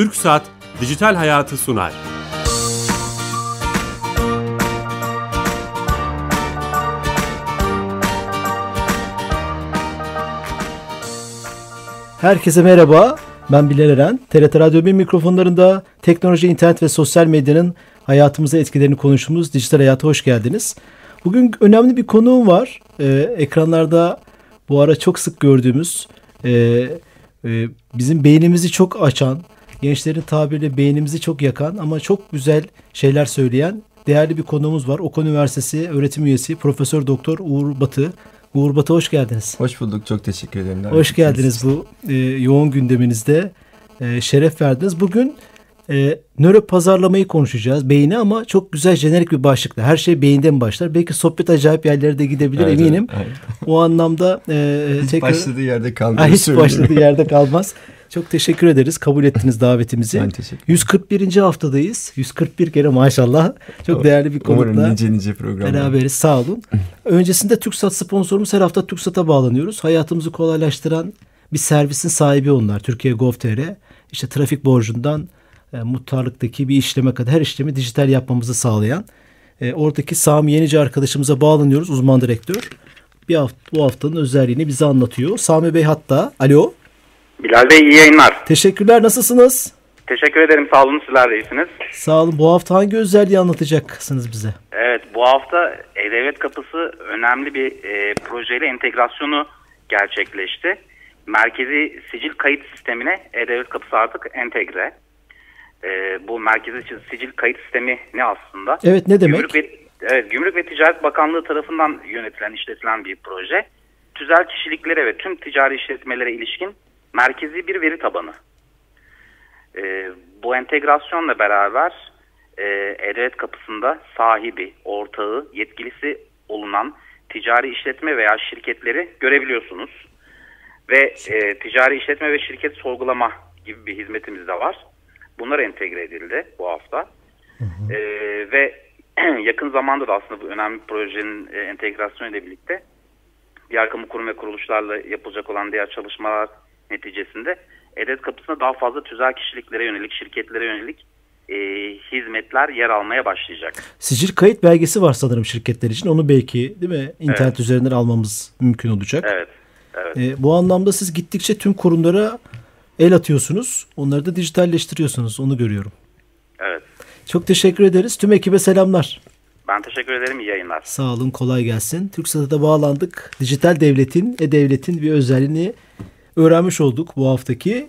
Türk Saat Dijital Hayatı sunar. Herkese merhaba. Ben Bilal Eren. TRT Radyo 1 mikrofonlarında teknoloji, internet ve sosyal medyanın hayatımıza etkilerini konuştuğumuz Dijital Hayat'a hoş geldiniz. Bugün önemli bir konuğum var. Ee, ekranlarda bu ara çok sık gördüğümüz, e, e, bizim beynimizi çok açan, gençlerin tabiriyle beynimizi çok yakan ama çok güzel şeyler söyleyen değerli bir konuğumuz var. Okan Üniversitesi öğretim üyesi Profesör Doktor Uğur Batı. Uğur Batı hoş geldiniz. Hoş bulduk. Çok teşekkür ederim. Hoş geldiniz bu e, yoğun gündeminizde. E, şeref verdiniz. Bugün e, nöro pazarlamayı konuşacağız. Beyni ama çok güzel jenerik bir başlıkla. Her şey beyinden başlar. Belki sohbet acayip yerlere de gidebilir evet, eminim. Evet. O anlamda e, hiç tekrar... başladığı yerde kalmaz. Hiç başladığı yerde kalmaz. Çok teşekkür ederiz. Kabul ettiniz davetimizi. Ben teşekkür ederim. 141. haftadayız. 141 kere maşallah. Çok değerli bir konukla. Umarım nice nice programlar. Beraberiz. Sağ olun. Öncesinde TürkSat sponsorumuz her hafta TürkSat'a bağlanıyoruz. Hayatımızı kolaylaştıran bir servisin sahibi onlar. Türkiye Gov.tr. İşte trafik borcundan e, muhtarlıktaki bir işleme kadar her işlemi dijital yapmamızı sağlayan e, oradaki Sami Yenici arkadaşımıza bağlanıyoruz. Uzman direktör. Bir hafta, bu haftanın özelliğini bize anlatıyor. Sami Bey hatta. Alo. Bilal Bey iyi yayınlar. Teşekkürler. Nasılsınız? Teşekkür ederim. Sağ olun. Sizler de iyisiniz. Sağ olun. Bu hafta hangi özelliği anlatacaksınız bize? Evet. Bu hafta E-Devlet Kapısı önemli bir e, projeyle entegrasyonu gerçekleşti. Merkezi sicil kayıt sistemine E-Devlet Kapısı artık entegre. E, bu merkezi sicil kayıt sistemi ne aslında? Evet ne demek? Gümrük ve, evet, Gümrük ve Ticaret Bakanlığı tarafından yönetilen, işletilen bir proje. Tüzel kişiliklere ve tüm ticari işletmelere ilişkin merkezi bir veri tabanı. E, bu entegrasyonla beraber e, E-Devlet kapısında sahibi, ortağı, yetkilisi olunan ticari işletme veya şirketleri görebiliyorsunuz. Ve e, ticari işletme ve şirket sorgulama gibi bir hizmetimiz de var. Bunlar entegre edildi bu hafta. Hı hı. E, ve yakın zamanda da aslında bu önemli projenin e, entegrasyonu ile birlikte diğer kamu kurum ve kuruluşlarla yapılacak olan diğer çalışmalar neticesinde edet kapısında daha fazla tüzel kişiliklere yönelik, şirketlere yönelik e, hizmetler yer almaya başlayacak. Sicil kayıt belgesi var sanırım şirketler için. Onu belki değil mi internet evet. üzerinden almamız mümkün olacak. Evet. evet. E, bu anlamda siz gittikçe tüm kurumlara el atıyorsunuz. Onları da dijitalleştiriyorsunuz. Onu görüyorum. Evet. Çok teşekkür ederiz. Tüm ekibe selamlar. Ben teşekkür ederim. İyi yayınlar. Sağ olun. Kolay gelsin. TürkSat'a da bağlandık. Dijital devletin, e-devletin bir özelliğini öğrenmiş olduk bu haftaki.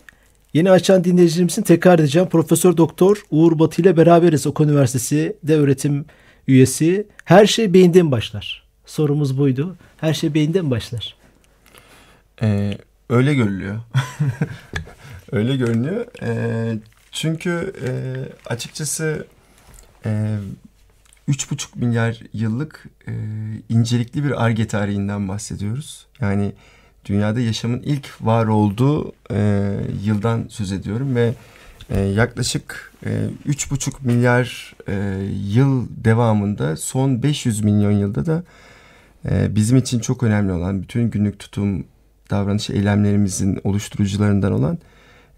Yeni açan dinleyicilerimizin tekrar edeceğim. Profesör Doktor Uğur Batı ile beraberiz. Okan Üniversitesi'de öğretim üyesi. Her şey beyinden başlar. Sorumuz buydu. Her şey beyinden başlar. Ee, öyle görülüyor. öyle görünüyor. Ee, çünkü e, açıkçası e, 3,5 milyar yıllık e, incelikli bir arge tarihinden bahsediyoruz. Yani dünyada yaşamın ilk var olduğu e, yıldan söz ediyorum ve e, yaklaşık e, 3,5 milyar e, yıl devamında son 500 milyon yılda da e, bizim için çok önemli olan bütün günlük tutum davranış eylemlerimizin oluşturucularından olan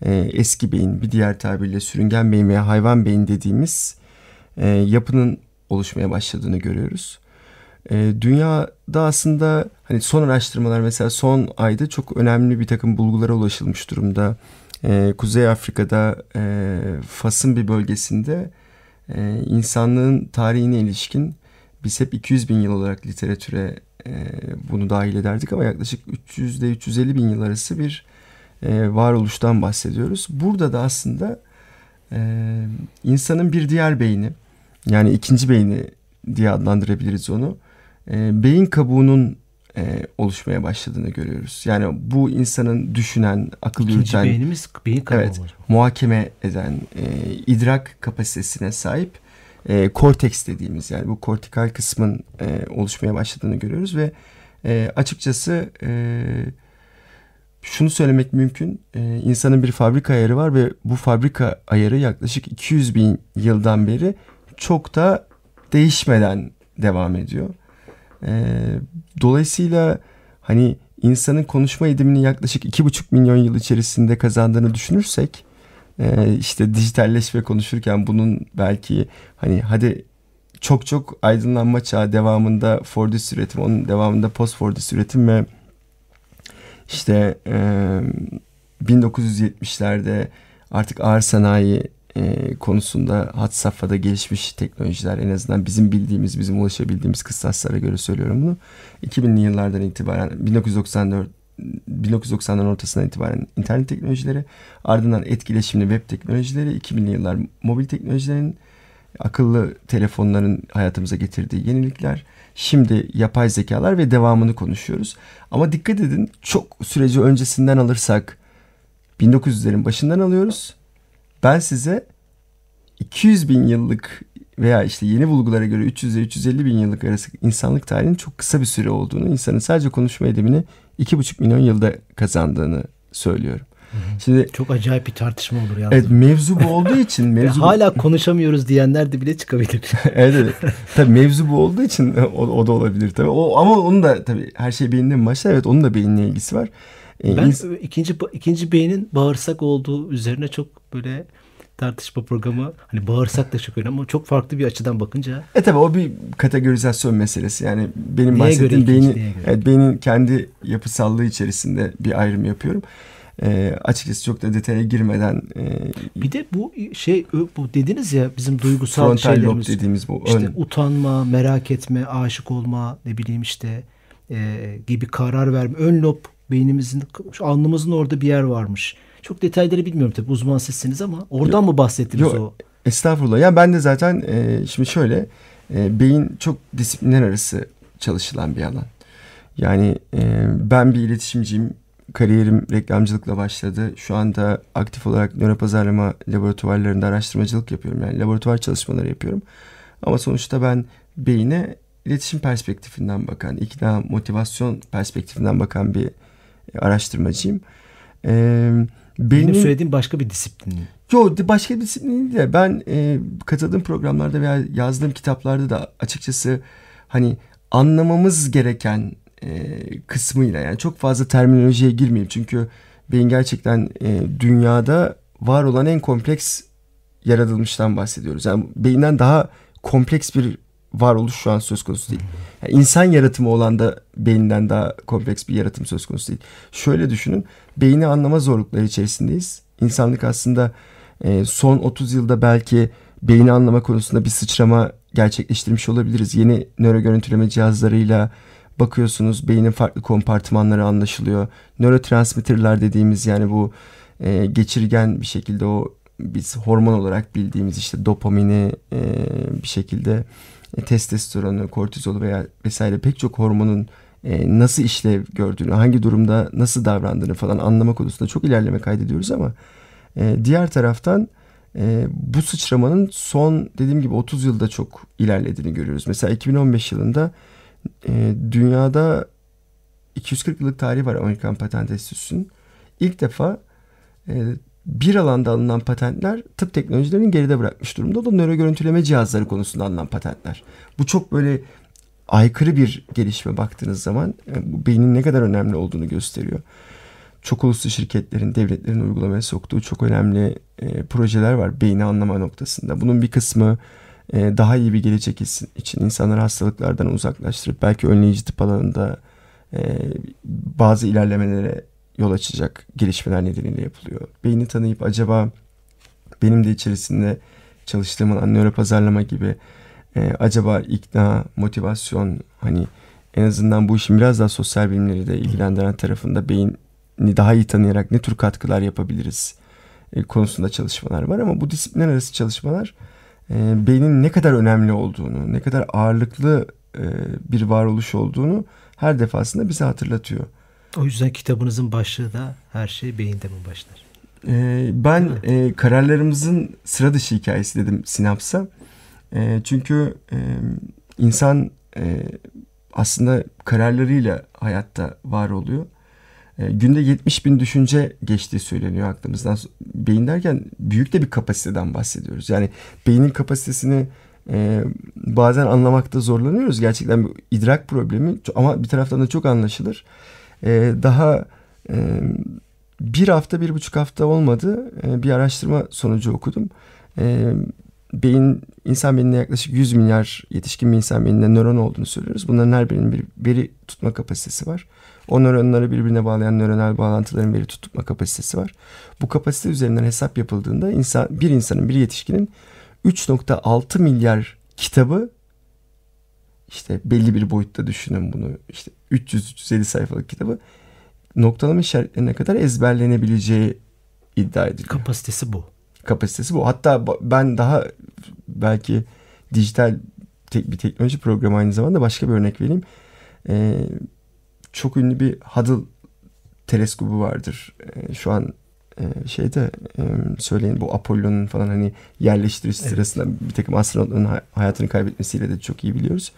e, eski beyin bir diğer tabirle sürüngen beyin veya hayvan beyin dediğimiz e, yapının oluşmaya başladığını görüyoruz. E, dünyada aslında hani son araştırmalar mesela son ayda çok önemli bir takım bulgulara ulaşılmış durumda. E, Kuzey Afrika'da e, Fas'ın bir bölgesinde e, insanlığın tarihine ilişkin biz hep 200 bin yıl olarak literatüre e, bunu dahil ederdik ama yaklaşık 300 ile 350 bin yıl arası bir e, varoluştan bahsediyoruz. Burada da aslında e, insanın bir diğer beyni yani ikinci beyni diye adlandırabiliriz onu e, beyin kabuğunun e, oluşmaya başladığını görüyoruz. Yani bu insanın düşünen, akıl İkinci yürüten, beynimiz beyin kabuğu evet, var. muhakeme eden, e, idrak kapasitesine sahip e, korteks dediğimiz yani bu kortikal kısmın e, oluşmaya başladığını görüyoruz ve e, açıkçası e, şunu söylemek mümkün. E, insanın bir fabrika ayarı var ve bu fabrika ayarı yaklaşık 200 bin yıldan beri çok da değişmeden devam ediyor. E, dolayısıyla hani insanın konuşma edimini yaklaşık iki buçuk milyon yıl içerisinde kazandığını düşünürsek e, işte dijitalleşme konuşurken bunun belki hani hadi çok çok aydınlanma çağı devamında Fordist üretim, onun devamında post Fordist üretim ve işte e, 1970'lerde artık ağır sanayi e, konusunda hat safhada gelişmiş teknolojiler en azından bizim bildiğimiz, bizim ulaşabildiğimiz kıstaslara göre söylüyorum bunu. 2000'li yıllardan itibaren 1994 1990'ların ortasından itibaren internet teknolojileri, ardından etkileşimli web teknolojileri, 2000'li yıllar mobil teknolojilerin, akıllı telefonların hayatımıza getirdiği yenilikler, şimdi yapay zekalar ve devamını konuşuyoruz. Ama dikkat edin çok süreci öncesinden alırsak 1900'lerin başından alıyoruz. Ben size 200 bin yıllık veya işte yeni bulgulara göre 300 ile 350 bin yıllık arası insanlık tarihinin çok kısa bir süre olduğunu, insanın sadece konuşma edimini 2,5 milyon yılda kazandığını söylüyorum. Şimdi çok acayip bir tartışma olur yalnız. Evet mevzu bu olduğu için mevzu hala konuşamıyoruz diyenler de bile çıkabilir. evet, evet. Tabii mevzu bu olduğu için o, o da olabilir tabii. O ama onun da tabii her şey beyinde mi başlar? Evet onun da beyinle ilgisi var. Ee, ben ins- ikinci ikinci beynin bağırsak olduğu üzerine çok böyle tartışma programı hani bağırsak da çok önemli ama çok farklı bir açıdan bakınca. E tabi o bir kategorizasyon meselesi yani benim neye bahsettiğim göre, beynin, evet, beynin kendi yapısallığı içerisinde bir ayrım yapıyorum. E, açıkçası çok da detaya girmeden. E, bir de bu şey bu dediniz ya bizim duygusal frontal şeylerimiz. lob dediğimiz bu. İşte ön. utanma, merak etme, aşık olma ne bileyim işte e, gibi karar verme. Ön lob beynimizin alnımızın orada bir yer varmış. Çok detayları bilmiyorum tabii uzman sizsiniz ama oradan Yok. mı bahsettiniz Yok, o? Estağfurullah. Yani ben de zaten e, şimdi şöyle e, beyin çok disiplinler arası çalışılan bir alan. Yani e, ben bir iletişimciyim. Kariyerim reklamcılıkla başladı. Şu anda aktif olarak nöropazarlama laboratuvarlarında araştırmacılık yapıyorum. Yani laboratuvar çalışmaları yapıyorum. Ama sonuçta ben beyine iletişim perspektifinden bakan, ikna, motivasyon perspektifinden bakan bir araştırmacıyım. Eee benim, Benim söylediğim başka bir disiplin. Yok başka bir disiplin değil de ben e, katıldığım programlarda veya yazdığım kitaplarda da açıkçası hani anlamamız gereken e, kısmıyla yani çok fazla terminolojiye girmeyeyim. Çünkü beyin gerçekten e, dünyada var olan en kompleks yaratılmıştan bahsediyoruz. Yani beyinden daha kompleks bir varoluş şu an söz konusu değil. Yani insan yaratımı olan da beyinden daha kompleks bir yaratım söz konusu değil. Şöyle düşünün, beyni anlama zorlukları içerisindeyiz. İnsanlık aslında e, son 30 yılda belki beyni anlama konusunda bir sıçrama gerçekleştirmiş olabiliriz. Yeni nöro görüntüleme cihazlarıyla bakıyorsunuz beynin farklı kompartımanları anlaşılıyor. Nörotransmitterler dediğimiz yani bu e, geçirgen bir şekilde o biz hormon olarak bildiğimiz işte dopamini e, bir şekilde testosteronu, kortizolu veya vesaire pek çok hormonun e, nasıl işlev gördüğünü, hangi durumda nasıl davrandığını falan anlama konusunda çok ilerleme kaydediyoruz ama e, diğer taraftan e, bu sıçramanın son dediğim gibi 30 yılda çok ilerlediğini görüyoruz. Mesela 2015 yılında e, dünyada 240 yıllık tarihi var Amerikan Patent Enstitüsü'nün. İlk defa e, bir alanda alınan patentler tıp teknolojilerini geride bırakmış durumda. O da nöro görüntüleme cihazları konusunda alınan patentler. Bu çok böyle aykırı bir gelişme baktığınız zaman e, bu beynin ne kadar önemli olduğunu gösteriyor. Çok uluslu şirketlerin, devletlerin uygulamaya soktuğu çok önemli e, projeler var beyni anlama noktasında. Bunun bir kısmı e, daha iyi bir gelecek için insanları hastalıklardan uzaklaştırıp belki önleyici tıp alanında e, bazı ilerlemelere yol açacak gelişmeler nedeniyle yapılıyor. Beyni tanıyıp acaba benim de içerisinde çalıştığım alan nöropazarlama gibi e, acaba ikna, motivasyon hani en azından bu işin biraz daha sosyal bilimleri de ilgilendiren tarafında beyni daha iyi tanıyarak ne tür katkılar yapabiliriz e, konusunda çalışmalar var ama bu disiplinler arası çalışmalar e, beynin ne kadar önemli olduğunu, ne kadar ağırlıklı e, bir varoluş olduğunu her defasında bize hatırlatıyor. O yüzden kitabınızın başlığı da her şey beyinde mi başlar? Ee, ben e, kararlarımızın sıra dışı hikayesi dedim sinapsa. E, çünkü e, insan e, aslında kararlarıyla hayatta var oluyor. E, günde 70 bin düşünce geçtiği söyleniyor aklımızdan. Beyin derken büyük de bir kapasiteden bahsediyoruz. Yani beynin kapasitesini e, bazen anlamakta zorlanıyoruz. Gerçekten bir idrak problemi ama bir taraftan da çok anlaşılır e, daha e, bir hafta, bir buçuk hafta olmadı. E, bir araştırma sonucu okudum. E, beyin, insan beyninde yaklaşık 100 milyar yetişkin bir insan beyninde nöron olduğunu söylüyoruz. Bunların her birinin bir veri tutma kapasitesi var. O nöronları birbirine bağlayan nöronal bağlantıların veri tutma kapasitesi var. Bu kapasite üzerinden hesap yapıldığında insan, bir insanın, bir yetişkinin 3.6 milyar kitabı işte belli bir boyutta düşünün bunu. İşte 300-350 sayfalık kitabı noktalama işaretlerine kadar ezberlenebileceği iddia ediliyor. Kapasitesi bu. Kapasitesi bu. Hatta ben daha belki dijital tek bir teknoloji programı aynı zamanda başka bir örnek vereyim. Ee, çok ünlü bir Hubble teleskobu vardır. Ee, şu an şeyde e, söyleyin bu Apollo'nun falan hani yerleştiriş evet. sırasında bir takım astronotların hayatını kaybetmesiyle de çok iyi biliyoruz.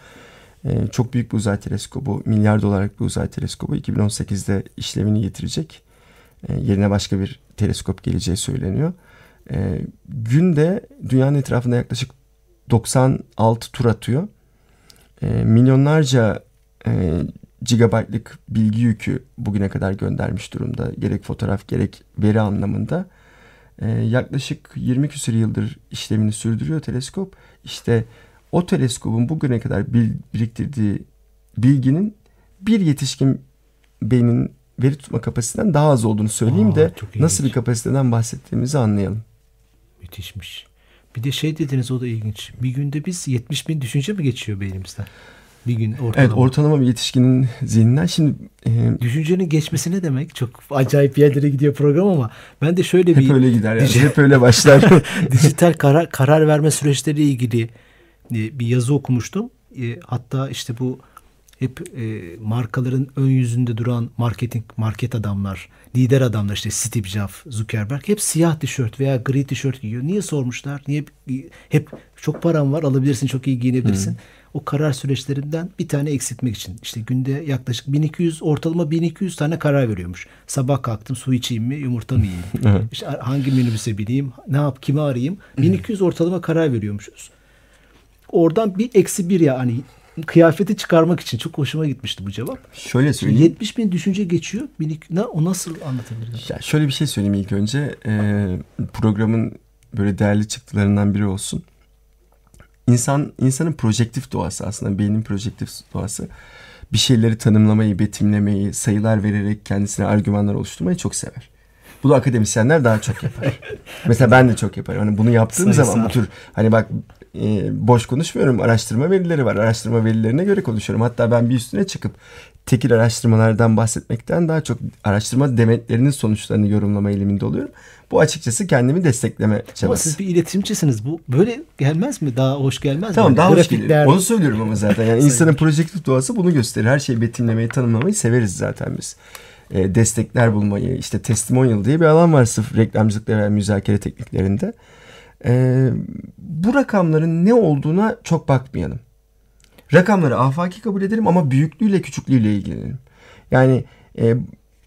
E, çok büyük bir uzay teleskobu, milyar dolarlık bir uzay teleskobu 2018'de işlevini yitirecek. E, yerine başka bir teleskop geleceği söyleniyor. E, günde dünyanın etrafında yaklaşık 96 tur atıyor. E, milyonlarca gigabaytlık bilgi yükü bugüne kadar göndermiş durumda. Gerek fotoğraf gerek veri anlamında. E, yaklaşık 20 küsur yıldır işlemini sürdürüyor teleskop. İşte o teleskobun bugüne kadar bil, biriktirdiği bilginin bir yetişkin beynin veri tutma kapasitesinden daha az olduğunu söyleyeyim Aa, de nasıl bir kapasiteden bahsettiğimizi anlayalım. Müthişmiş. Bir de şey dediniz o da ilginç. Bir günde biz 70 bin düşünce mi geçiyor beynimizden? Bir gün ortalama. Evet ortalama bir yetişkinin zihninden. Şimdi e, Düşüncenin geçmesi ne demek? Çok acayip yerlere gidiyor program ama ben de şöyle hep bir... Hep öyle gider yani. hep öyle başlar. dijital karar, karar verme süreçleriyle ilgili e, bir yazı okumuştum. E, hatta işte bu hep e, markaların ön yüzünde duran marketing market adamlar, lider adamlar işte Steve Jobs, Zuckerberg hep siyah tişört veya gri tişört giyiyor. Niye sormuşlar? Niye hep çok param var alabilirsin, çok iyi giyinebilirsin. Hmm. O karar süreçlerinden bir tane eksiltmek için. işte günde yaklaşık 1200 ortalama 1200 tane karar veriyormuş. Sabah kalktım su içeyim mi, yumurta mı yiyeyim? işte hangi minibüse bineyim, ne yap, kimi arayayım? 1200 ortalama karar veriyormuşuz. Oradan bir eksi bir ya hani kıyafeti çıkarmak için çok hoşuma gitmişti bu cevap. Şöyle söyleyeyim. 70 bin düşünce geçiyor. Ne, o nasıl anlatabiliriz? Ya şöyle bir şey söyleyeyim ilk önce. Ee, programın böyle değerli çıktılarından biri olsun. İnsan insanın projektif doğası aslında beynin projektif doğası. Bir şeyleri tanımlamayı, betimlemeyi, sayılar vererek kendisine argümanlar oluşturmayı çok sever. Bunu akademisyenler daha çok yapar. Mesela ben de çok yaparım. Hani bunu yaptığım Sayısal. zaman bu tür hani bak boş konuşmuyorum. Araştırma verileri var. Araştırma verilerine göre konuşuyorum. Hatta ben bir üstüne çıkıp tekil araştırmalardan bahsetmekten daha çok araştırma demetlerinin sonuçlarını yorumlama eğiliminde oluyorum. Bu açıkçası kendimi destekleme çabası. Ama siz bir iletişimcisiniz. Bu böyle gelmez mi? Daha hoş gelmez tamam, mi? Tamam daha hoş gelir. Onu söylüyorum ama zaten. Yani insanın projektif doğası bunu gösterir. Her şeyi betimlemeyi, tanımlamayı severiz zaten biz. E, destekler bulmayı, işte testimonial diye bir alan var sırf reklamcılıkta veya müzakere tekniklerinde. E, bu rakamların ne olduğuna çok bakmayalım. Rakamları afaki kabul edelim ama büyüklüğüyle küçüklüğüyle ilgilenelim. Yani e,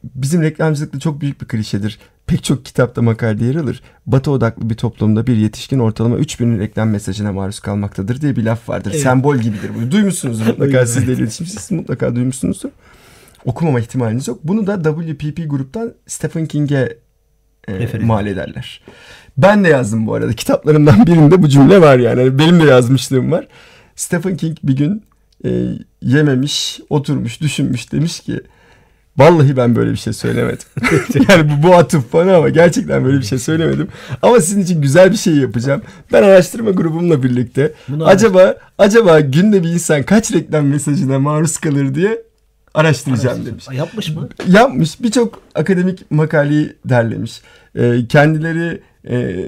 bizim reklamcılıkta çok büyük bir klişedir. Pek çok kitapta makalede yer alır. Batı odaklı bir toplumda bir yetişkin ortalama 3000 reklam mesajına maruz kalmaktadır diye bir laf vardır. Evet. Sembol gibidir bu. Duymuşsunuzdur mutlaka siz de iletişimcisiniz mutlaka duymuşsunuzdur. Okumama ihtimaliniz yok. Bunu da WPP gruptan Stephen King'e e, mal ederler. Ben de yazdım bu arada. Kitaplarımdan birinde bu cümle var yani. Benim de yazmışlığım var. Stephen King bir gün e, yememiş, oturmuş, düşünmüş demiş ki Vallahi ben böyle bir şey söylemedim. yani bu, bu atıf bana ama gerçekten böyle bir şey söylemedim. Ama sizin için güzel bir şey yapacağım. Ben araştırma grubumla birlikte Bunu acaba araştır. acaba günde bir insan kaç reklam mesajına maruz kalır diye araştıracağım demiş. Yapmış mı? Yapmış. Birçok akademik makaleyi derlemiş. E, kendileri e,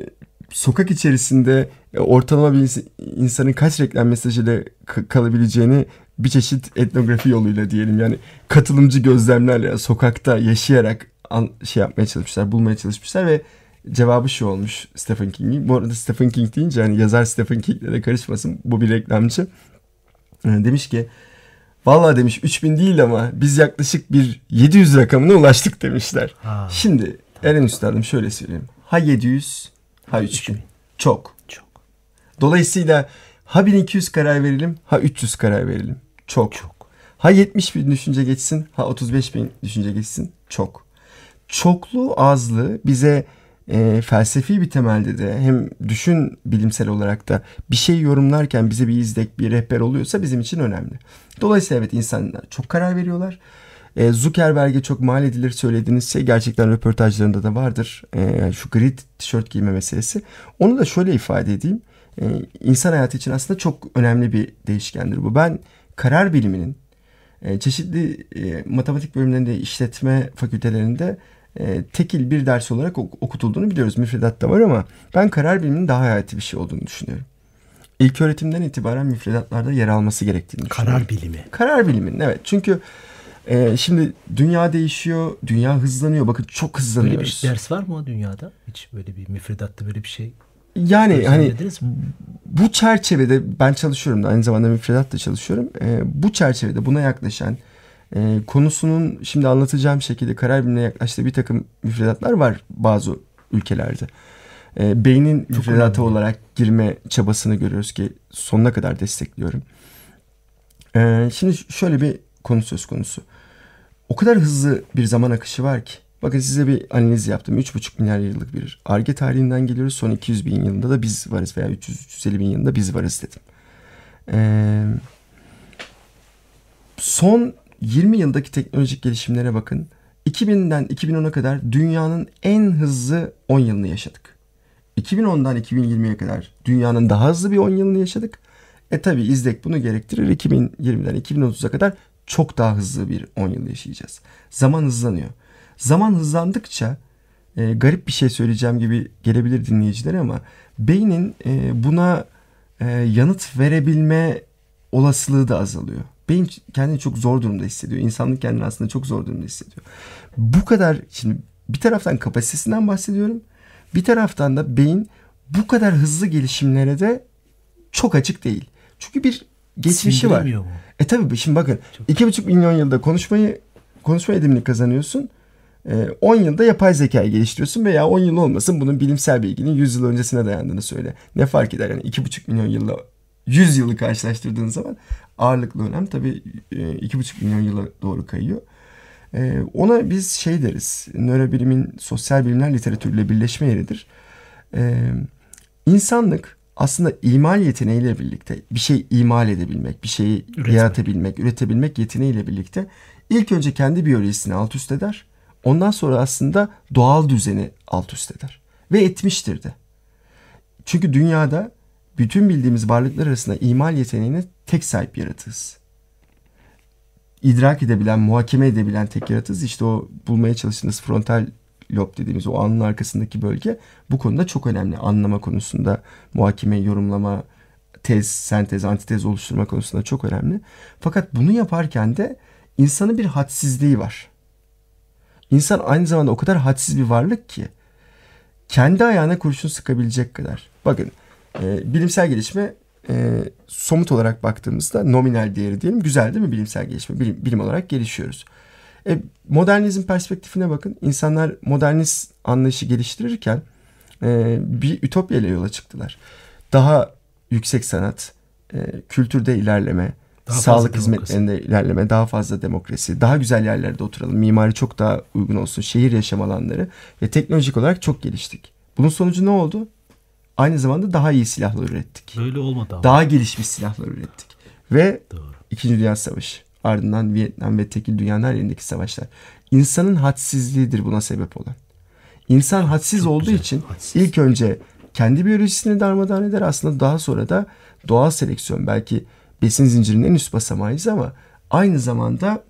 sokak içerisinde e, ortalama bir insanın kaç reklam mesajıyla kalabileceğini bir çeşit etnografi yoluyla diyelim yani katılımcı gözlemlerle sokakta yaşayarak an, şey yapmaya çalışmışlar, bulmaya çalışmışlar ve cevabı şu olmuş Stephen King'in. Bu arada Stephen King deyince hani yazar Stephen King'le de karışmasın. Bu bir reklamcı. Ee, demiş ki Vallahi demiş 3000 değil ama biz yaklaşık bir 700 rakamına ulaştık demişler. Ha. Şimdi Eren Üstadım şöyle söyleyeyim. Ha 700 ha 3000. Çok. Çok. Dolayısıyla ha 1200 karar verelim ha 300 karar verelim. Çok. Çok. Ha 70 bin düşünce geçsin ha 35 bin düşünce geçsin. Çok. çoklu azlı bize e, felsefi bir temelde de hem düşün bilimsel olarak da bir şey yorumlarken bize bir izlek, bir rehber oluyorsa bizim için önemli. Dolayısıyla evet insanlar çok karar veriyorlar. E, Zuckerberg'e çok mal edilir söylediğiniz şey gerçekten röportajlarında da vardır. E, şu gri tişört giyme meselesi. Onu da şöyle ifade edeyim. E, insan hayatı için aslında çok önemli bir değişkendir bu. Ben karar biliminin e, çeşitli e, matematik bölümlerinde, işletme fakültelerinde e, tekil bir ders olarak okutulduğunu biliyoruz. Müfredatta var ama ben karar biliminin daha hayati bir şey olduğunu düşünüyorum. İlk öğretimden itibaren müfredatlarda yer alması gerektiğini düşünüyorum. Karar bilimi. Karar biliminin evet. Çünkü e, şimdi dünya değişiyor, dünya hızlanıyor. Bakın çok hızlanıyoruz. Böyle bir ders var mı dünyada? Hiç böyle bir müfredatta böyle bir şey yani hani bu çerçevede ben çalışıyorum da aynı zamanda müfredatta çalışıyorum. E, bu çerçevede buna yaklaşan e, konusunun şimdi anlatacağım şekilde karar bilimine yaklaştığı bir takım müfredatlar var bazı ülkelerde. E, beynin Çok müfredatı önemli. olarak girme çabasını görüyoruz ki sonuna kadar destekliyorum. E, şimdi şöyle bir konu söz konusu. O kadar hızlı bir zaman akışı var ki. Bakın size bir analiz yaptım. 3,5 milyar yıllık bir arge tarihinden geliyoruz. Son 200 bin yılında da biz varız veya 300-350 bin yılında biz varız dedim. Ee, son 20 yıldaki teknolojik gelişimlere bakın. 2000'den 2010'a kadar dünyanın en hızlı 10 yılını yaşadık. 2010'dan 2020'ye kadar dünyanın daha hızlı bir 10 yılını yaşadık. E tabi izlek bunu gerektirir. 2020'den 2030'a kadar çok daha hızlı bir 10 yıl yaşayacağız. Zaman hızlanıyor. Zaman hızlandıkça e, garip bir şey söyleyeceğim gibi gelebilir dinleyicilere ama beynin e, buna e, yanıt verebilme olasılığı da azalıyor. Beyin kendini çok zor durumda hissediyor. İnsanlık kendini aslında çok zor durumda hissediyor. Bu kadar şimdi bir taraftan kapasitesinden bahsediyorum. Bir taraftan da beyin bu kadar hızlı gelişimlere de çok açık değil. Çünkü bir geçmişi var. Mu? E tabi şimdi bakın çok... iki buçuk milyon yılda konuşmayı konuşma edimini kazanıyorsun. 10 e, yılda yapay zekayı geliştiriyorsun veya 10 yıl olmasın bunun bilimsel bilginin 100 yıl öncesine dayandığını söyle. Ne fark eder yani 2,5 milyon yılla 100 yılı karşılaştırdığın zaman ağırlıklı önem tabii 2,5 e, milyon yıla doğru kayıyor. E, ona biz şey deriz, nörobilimin sosyal bilimler literatürüyle birleşme yeridir. İnsanlık aslında imal yeteneğiyle birlikte bir şey imal edebilmek, bir şeyi Üretmek. yaratabilmek, üretebilmek yeteneğiyle birlikte ilk önce kendi biyolojisini alt üst eder. Ondan sonra aslında doğal düzeni alt üst eder. Ve etmiştir de. Çünkü dünyada bütün bildiğimiz varlıklar arasında imal yeteneğine tek sahip yaratığız. İdrak edebilen, muhakeme edebilen tek yaratığız. İşte o bulmaya çalıştığınız frontal lob dediğimiz o alnın arkasındaki bölge bu konuda çok önemli. Anlama konusunda, muhakeme, yorumlama, tez, sentez, antitez oluşturma konusunda çok önemli. Fakat bunu yaparken de insanın bir hadsizliği var. İnsan aynı zamanda o kadar hadsiz bir varlık ki kendi ayağına kurşun sıkabilecek kadar. Bakın e, bilimsel gelişme e, somut olarak baktığımızda nominal değeri diyelim güzel değil mi bilimsel gelişme? Bilim, bilim olarak gelişiyoruz. E, modernizm perspektifine bakın. İnsanlar modernist anlayışı geliştirirken e, bir ütopya ile yola çıktılar. Daha yüksek sanat, e, kültürde ilerleme, daha sağlık hizmetlerinde demokrasi. ilerleme, daha fazla demokrasi, daha güzel yerlerde oturalım, mimari çok daha uygun olsun, şehir yaşam alanları ve teknolojik olarak çok geliştik. Bunun sonucu ne oldu? Aynı zamanda daha iyi silahlar ürettik. Böyle olmadı ama. Daha gelişmiş silahlar ürettik. Ve Doğru. İkinci Dünya Savaşı, ardından Vietnam ve tekil dünyanın her yerindeki savaşlar. İnsanın hadsizliğidir buna sebep olan. İnsan hadsiz çok olduğu güzel, için hadsiz. ilk önce kendi biyolojisini darmadağın eder aslında daha sonra da doğal seleksiyon belki besin zincirinin en üst basamağıyız ama aynı zamanda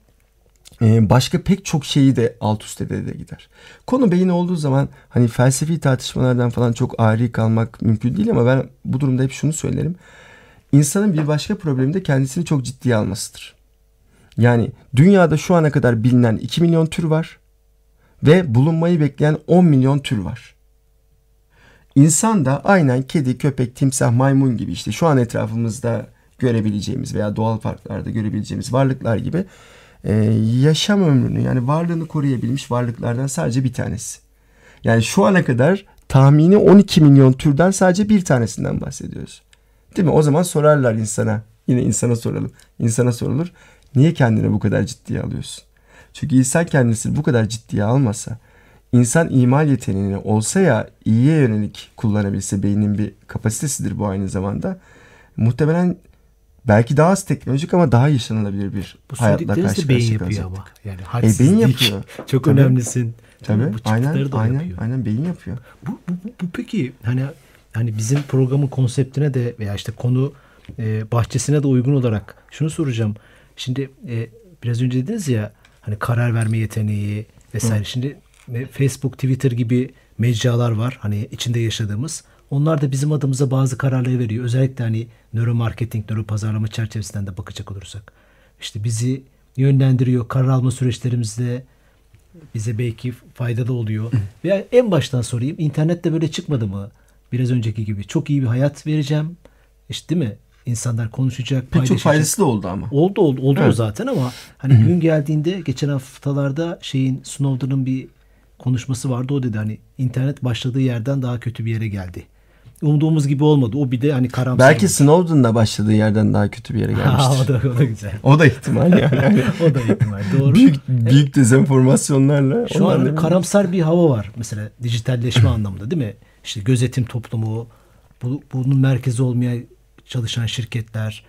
e, başka pek çok şeyi de alt üst ede de gider. Konu beyin olduğu zaman hani felsefi tartışmalardan falan çok ayrı kalmak mümkün değil ama ben bu durumda hep şunu söylerim. İnsanın bir başka problemi de kendisini çok ciddiye almasıdır. Yani dünyada şu ana kadar bilinen 2 milyon tür var ve bulunmayı bekleyen 10 milyon tür var. İnsan da aynen kedi, köpek, timsah, maymun gibi işte şu an etrafımızda görebileceğimiz veya doğal parklarda görebileceğimiz varlıklar gibi e, yaşam ömrünü yani varlığını koruyabilmiş varlıklardan sadece bir tanesi. Yani şu ana kadar tahmini 12 milyon türden sadece bir tanesinden bahsediyoruz. Değil mi? O zaman sorarlar insana. Yine insana soralım. İnsana sorulur. Niye kendini bu kadar ciddiye alıyorsun? Çünkü insan kendisini bu kadar ciddiye almasa, insan imal yeteneğini olsa ya iyiye yönelik kullanabilse beynin bir kapasitesidir bu aynı zamanda. Muhtemelen belki daha az teknolojik ama daha yaşanılabilir bir Bu hayatla karşı beyin yapıyor ama. Yani E, beyin yapıyor. Çok Tabii. önemlisin. Tabii. Bu çıktıları Aynen, da aynen, yapıyor. aynen beyin yapıyor. Bu, bu, bu, bu peki hani hani bizim programın konseptine de veya işte konu e, bahçesine de uygun olarak şunu soracağım. Şimdi e, biraz önce dediniz ya hani karar verme yeteneği vesaire. Şimdi e, Facebook, Twitter gibi mecralar var hani içinde yaşadığımız. Onlar da bizim adımıza bazı kararları veriyor. Özellikle hani nöromarketing, nöropazarlama çerçevesinden de bakacak olursak. İşte bizi yönlendiriyor. Karar alma süreçlerimizde bize belki faydalı oluyor. Veya en baştan sorayım. internette böyle çıkmadı mı? Biraz önceki gibi. Çok iyi bir hayat vereceğim. İşte değil mi? İnsanlar konuşacak, Pek çok paylaşacak. faydası da oldu ama. Oldu oldu, oldu o Evet. zaten ama hani gün geldiğinde geçen haftalarda şeyin Snowden'ın bir konuşması vardı. O dedi hani internet başladığı yerden daha kötü bir yere geldi. Umduğumuz gibi olmadı. O bir de hani karamsar. Belki oldu. Snowden'la başladığı yerden daha kötü bir yere gelmiştir. o da, o da güzel. o da ihtimal yani. O da ihtimal. Doğru. büyük büyük dezenformasyonlarla. Şu an karamsar bir hava var mesela dijitalleşme anlamında değil mi? İşte gözetim toplumu, bu, bunun merkezi olmaya çalışan şirketler,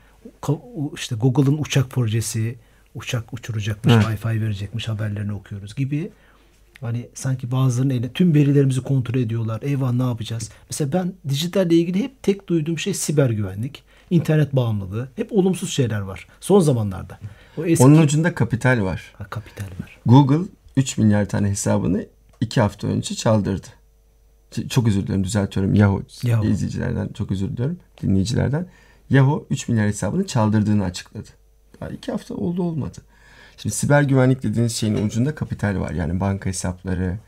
işte Google'ın uçak projesi, uçak uçuracakmış, Evet. Wi-Fi verecekmiş haberlerini okuyoruz gibi. Hani sanki bazılarının eline tüm verilerimizi kontrol ediyorlar. Eyvah ne yapacağız? Mesela ben dijitalle ilgili hep tek duyduğum şey siber güvenlik, internet bağımlılığı. Hep olumsuz şeyler var son zamanlarda. O eski Onun ucunda kapital var. Ha, kapital var. Google 3 milyar tane hesabını 2 hafta önce çaldırdı. Çok özür dilerim düzeltiyorum. Yahoo, Yahoo. izleyicilerden çok özür diliyorum. Dinleyicilerden. Yahoo 3 milyar hesabını çaldırdığını açıkladı. Daha 2 hafta oldu olmadı. Şimdi siber güvenlik dediğiniz şeyin ucunda kapital var. Yani banka hesapları.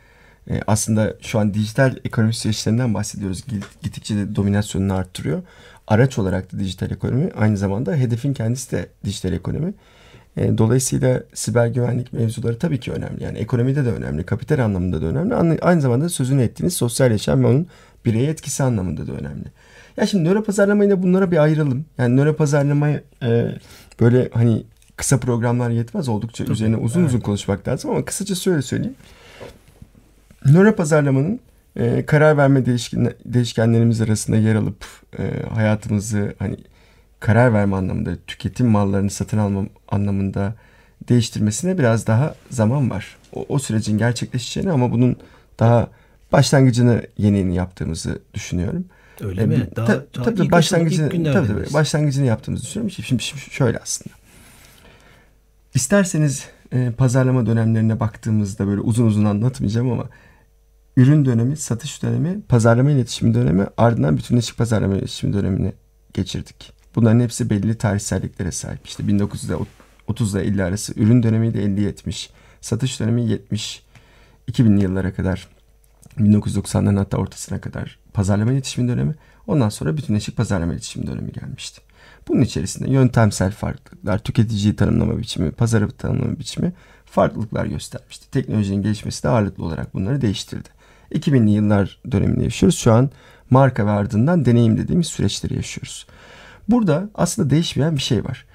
E, aslında şu an dijital ekonomi süreçlerinden bahsediyoruz. Git- Gittikçe de dominasyonunu arttırıyor. Araç olarak da dijital ekonomi. Aynı zamanda hedefin kendisi de dijital ekonomi. E, Dolayısıyla siber güvenlik mevzuları tabii ki önemli. Yani ekonomide de önemli, kapital anlamında da önemli. Aynı- zamanda sözünü ettiğiniz sosyal yaşam ve onun bireye etkisi anlamında da önemli. Ya şimdi nöro pazarlamayı da bunlara bir ayıralım. Yani nöro pazarlamayı e, böyle hani kısa programlar yetmez. Oldukça üzerine uzun uzun konuşmak lazım ama kısaca şöyle söyleyeyim. Nöro pazarlamanın e, karar verme değişken, değişkenlerimiz arasında yer alıp e, hayatımızı hani karar verme anlamında, tüketim mallarını satın alma anlamında değiştirmesine biraz daha zaman var. O, o sürecin gerçekleşeceğini ama bunun daha başlangıcını yeni yeni yaptığımızı düşünüyorum. Öyle E, mi? Daha, ta- daha tabii başlangıcını, tabii, tabii, başlangıcını yaptığımızı düşünüyorum. Şimdi, şimdi şöyle aslında. İsterseniz e, pazarlama dönemlerine baktığımızda böyle uzun uzun anlatmayacağım ama ürün dönemi, satış dönemi, pazarlama iletişimi dönemi ardından bütünleşik pazarlama iletişimi dönemini geçirdik. Bunların hepsi belli tarihselliklere sahip. İşte 1930 ile 50 arası ürün dönemi de 50-70, satış dönemi 70, 2000'li yıllara kadar 1990'ların hatta ortasına kadar pazarlama iletişimi dönemi. Ondan sonra bütünleşik pazarlama iletişimi dönemi gelmişti. Bunun içerisinde yöntemsel farklılıklar, tüketiciyi tanımlama biçimi, pazarı tanımlama biçimi farklılıklar göstermişti. Teknolojinin gelişmesi de ağırlıklı olarak bunları değiştirdi. 2000'li yıllar döneminde yaşıyoruz. Şu an marka ve ardından deneyim dediğimiz süreçleri yaşıyoruz. Burada aslında değişmeyen bir şey var.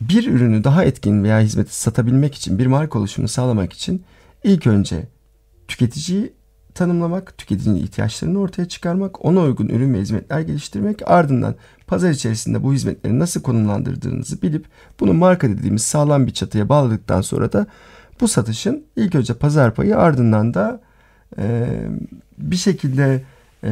Bir ürünü daha etkin veya hizmeti satabilmek için, bir marka oluşumunu sağlamak için ilk önce tüketiciyi tanımlamak, tüketicinin ihtiyaçlarını ortaya çıkarmak, ona uygun ürün ve hizmetler geliştirmek, ardından pazar içerisinde bu hizmetleri nasıl konumlandırdığınızı bilip bunu marka dediğimiz sağlam bir çatıya bağladıktan sonra da bu satışın ilk önce pazar payı ardından da e, bir şekilde e,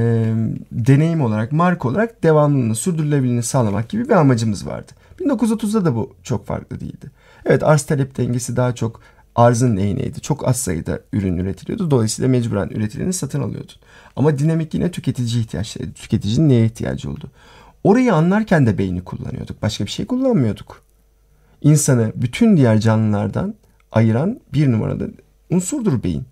deneyim olarak, marka olarak devamlılığını, sürdürülebilirliğini sağlamak gibi bir amacımız vardı. 1930'da da bu çok farklı değildi. Evet arz talep dengesi daha çok arzın lehindeydi. Çok az sayıda ürün üretiliyordu. Dolayısıyla mecburen üretileni satın alıyordun. Ama dinamik yine tüketici ihtiyaçlarıydı. Tüketicinin neye ihtiyacı oldu? Orayı anlarken de beyni kullanıyorduk. Başka bir şey kullanmıyorduk. İnsanı bütün diğer canlılardan ayıran bir numaralı unsurdur beyin.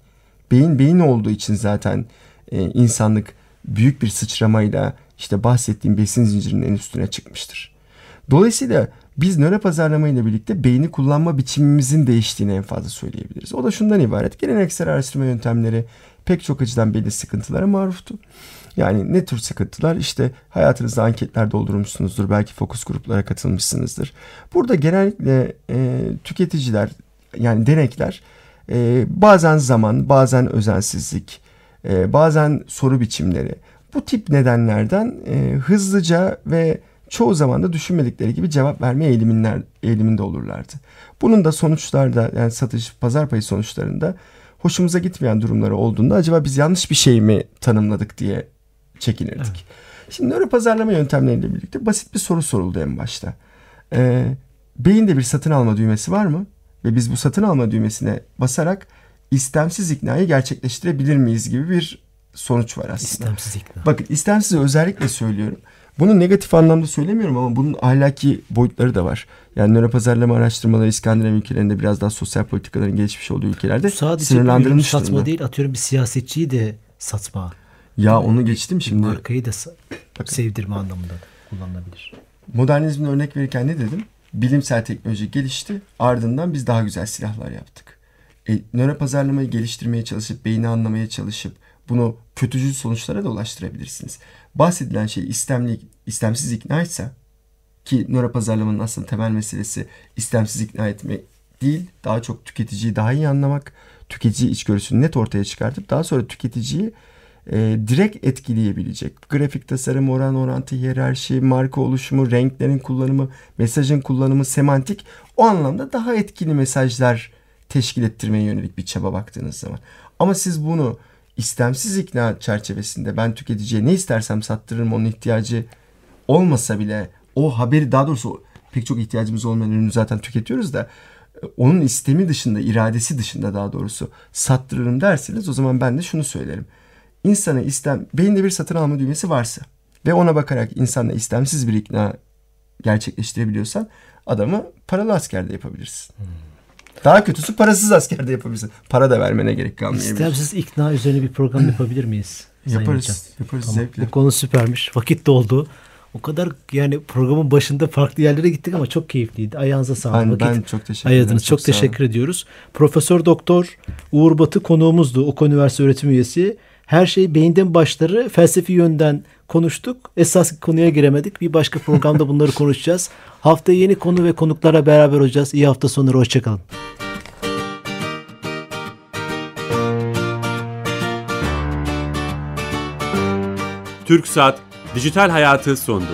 Beyin beyin olduğu için zaten e, insanlık büyük bir sıçramayla işte bahsettiğim besin zincirinin en üstüne çıkmıştır. Dolayısıyla biz nöro pazarlama ile birlikte beyni kullanma biçimimizin değiştiğini en fazla söyleyebiliriz. O da şundan ibaret. Geleneksel araştırma yöntemleri pek çok açıdan belli sıkıntılara maruftu. Yani ne tür sıkıntılar? İşte hayatınızda anketler doldurmuşsunuzdur. Belki fokus gruplara katılmışsınızdır. Burada genellikle e, tüketiciler yani denekler e, bazen zaman, bazen özensizlik, e, bazen soru biçimleri bu tip nedenlerden e, hızlıca ve çoğu zaman da düşünmedikleri gibi cevap verme eğiliminler, eğiliminde olurlardı. Bunun da sonuçlarda yani satış pazar payı sonuçlarında hoşumuza gitmeyen durumları olduğunda acaba biz yanlış bir şey mi tanımladık diye çekinirdik. Evet. Şimdi nöro pazarlama yöntemleriyle birlikte basit bir soru soruldu en başta. Ee, beyinde bir satın alma düğmesi var mı? Ve biz bu satın alma düğmesine basarak istemsiz iknayı gerçekleştirebilir miyiz gibi bir sonuç var aslında. İstemsiz ikna. Bakın istemsiz özellikle söylüyorum. Bunu negatif anlamda söylemiyorum ama bunun ahlaki boyutları da var. Yani nöro pazarlama araştırmaları İskandinav ülkelerinde biraz daha sosyal politikaların gelişmiş olduğu ülkelerde Sadece sınırlandırılmış satma durumda. değil atıyorum bir siyasetçiyi de satma. Ya onu geçtim şimdi. Markayı da Bakın. sevdirme anlamında kullanılabilir. Modernizmin örnek verirken ne dedim? Bilimsel teknoloji gelişti. Ardından biz daha güzel silahlar yaptık. E, nöro pazarlamayı geliştirmeye çalışıp, beyni anlamaya çalışıp bunu kötücül sonuçlara da ulaştırabilirsiniz. Bahsedilen şey istemli, istemsiz ikna ise ki nöro pazarlamanın aslında temel meselesi istemsiz ikna etmek değil, daha çok tüketiciyi daha iyi anlamak, tüketici içgörüsünü net ortaya çıkartıp daha sonra tüketiciyi e, direkt etkileyebilecek. Grafik tasarım, oran orantı, hiyerarşi, marka oluşumu, renklerin kullanımı, mesajın kullanımı, semantik o anlamda daha etkili mesajlar teşkil ettirmeye yönelik bir çaba baktığınız zaman. Ama siz bunu istemsiz ikna çerçevesinde ben tüketiciye ne istersem sattırırım onun ihtiyacı olmasa bile o haberi daha doğrusu pek çok ihtiyacımız olmayan ürünü zaten tüketiyoruz da e, onun istemi dışında, iradesi dışında daha doğrusu sattırırım derseniz o zaman ben de şunu söylerim. İnsana istem, beyinde bir satın alma düğmesi varsa ve ona bakarak insanla istemsiz bir ikna gerçekleştirebiliyorsan adamı paralı askerde yapabilirsin. Hmm. Daha kötüsü parasız askerde yapabilirsin. Para da vermene gerek kalmayabilir. İstemsiz ikna üzerine bir program yapabilir miyiz? yaparız. Yaparız tamam. zevkle. Bu konu süpermiş. Vakit doldu. O kadar yani programın başında farklı yerlere gittik ama çok keyifliydi. Ayağınıza sağlık. Ben, Vakit ben çok teşekkür ederim. Çok, çok teşekkür ediyoruz. Profesör Doktor Uğur Batı konuğumuzdu. Oku Üniversitesi öğretim üyesi. Her şey beyinden başları felsefi yönden konuştuk. Esas konuya giremedik. Bir başka programda bunları konuşacağız. Hafta yeni konu ve konuklara beraber olacağız. İyi hafta sonları. Hoşçakalın. Türk Saat Dijital Hayatı sondu.